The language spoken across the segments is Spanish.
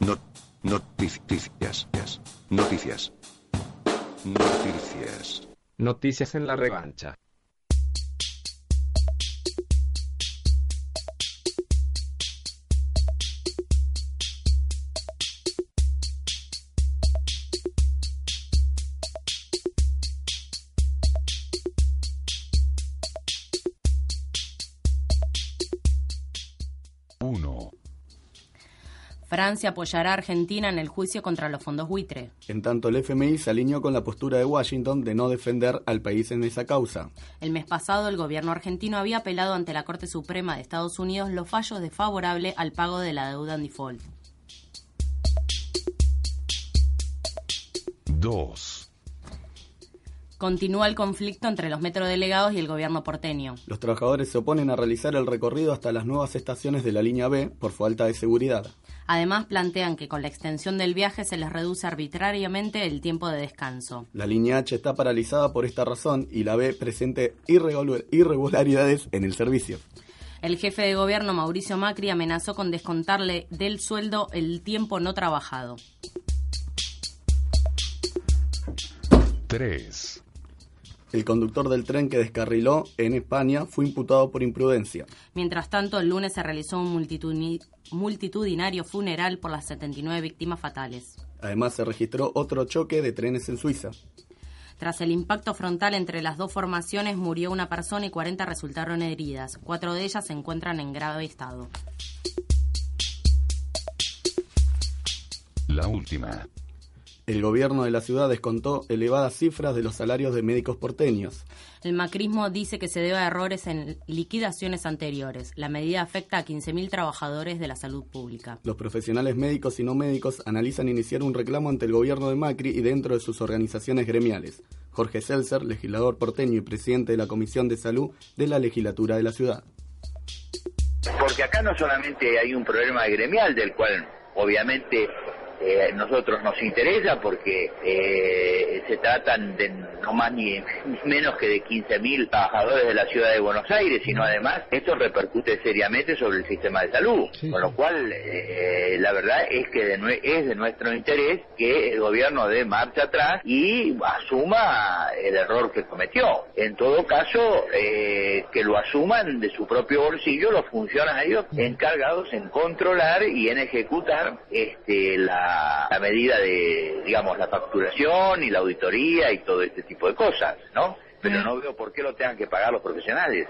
No, noticias. Noticias. Noticias. Noticias en la revancha. Francia apoyará a Argentina en el juicio contra los fondos buitre. En tanto, el FMI se alineó con la postura de Washington de no defender al país en esa causa. El mes pasado, el gobierno argentino había apelado ante la Corte Suprema de Estados Unidos los fallos desfavorables al pago de la deuda en default. 2. Continúa el conflicto entre los metrodelegados y el gobierno porteño. Los trabajadores se oponen a realizar el recorrido hasta las nuevas estaciones de la línea B por falta de seguridad. Además, plantean que con la extensión del viaje se les reduce arbitrariamente el tiempo de descanso. La línea H está paralizada por esta razón y la B presente irregul- irregularidades en el servicio. El jefe de gobierno, Mauricio Macri, amenazó con descontarle del sueldo el tiempo no trabajado. 3. El conductor del tren que descarriló en España fue imputado por imprudencia. Mientras tanto, el lunes se realizó un multitudinario funeral por las 79 víctimas fatales. Además, se registró otro choque de trenes en Suiza. Tras el impacto frontal entre las dos formaciones, murió una persona y 40 resultaron heridas. Cuatro de ellas se encuentran en grave estado. La última. El gobierno de la ciudad descontó elevadas cifras de los salarios de médicos porteños. El macrismo dice que se debe a errores en liquidaciones anteriores. La medida afecta a 15.000 trabajadores de la salud pública. Los profesionales médicos y no médicos analizan iniciar un reclamo ante el gobierno de Macri y dentro de sus organizaciones gremiales. Jorge Seltzer, legislador porteño y presidente de la Comisión de Salud de la legislatura de la ciudad. Porque acá no solamente hay un problema gremial del cual obviamente eh, nosotros nos interesa porque eh, se tratan de no más ni, ni menos que de 15.000 trabajadores de la ciudad de Buenos Aires, sino además esto repercute seriamente sobre el sistema de salud. Con lo cual, eh, la verdad es que de nue- es de nuestro interés que el gobierno dé marcha atrás y asuma el error que cometió. En todo caso, eh, que lo asuman de su propio bolsillo los funcionarios encargados en controlar y en ejecutar este, la, la medida de, digamos, la facturación y la auditoría y todo este tipo de cosas, ¿no? Pero no veo por qué lo tengan que pagar los profesionales.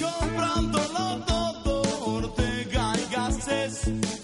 Comprándolo todo, Ortega y Gasset,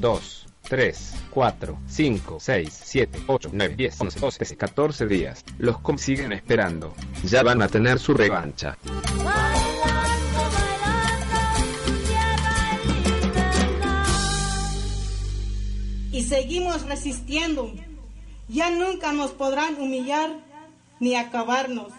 2, 3, 4, 5, 6, 7, 8, 9, 10, 11, 12, 13, 14 días. Los com siguen esperando. Ya van a tener su revancha. y seguimos resistiendo. Ya nunca nos podrán humillar ni acabarnos.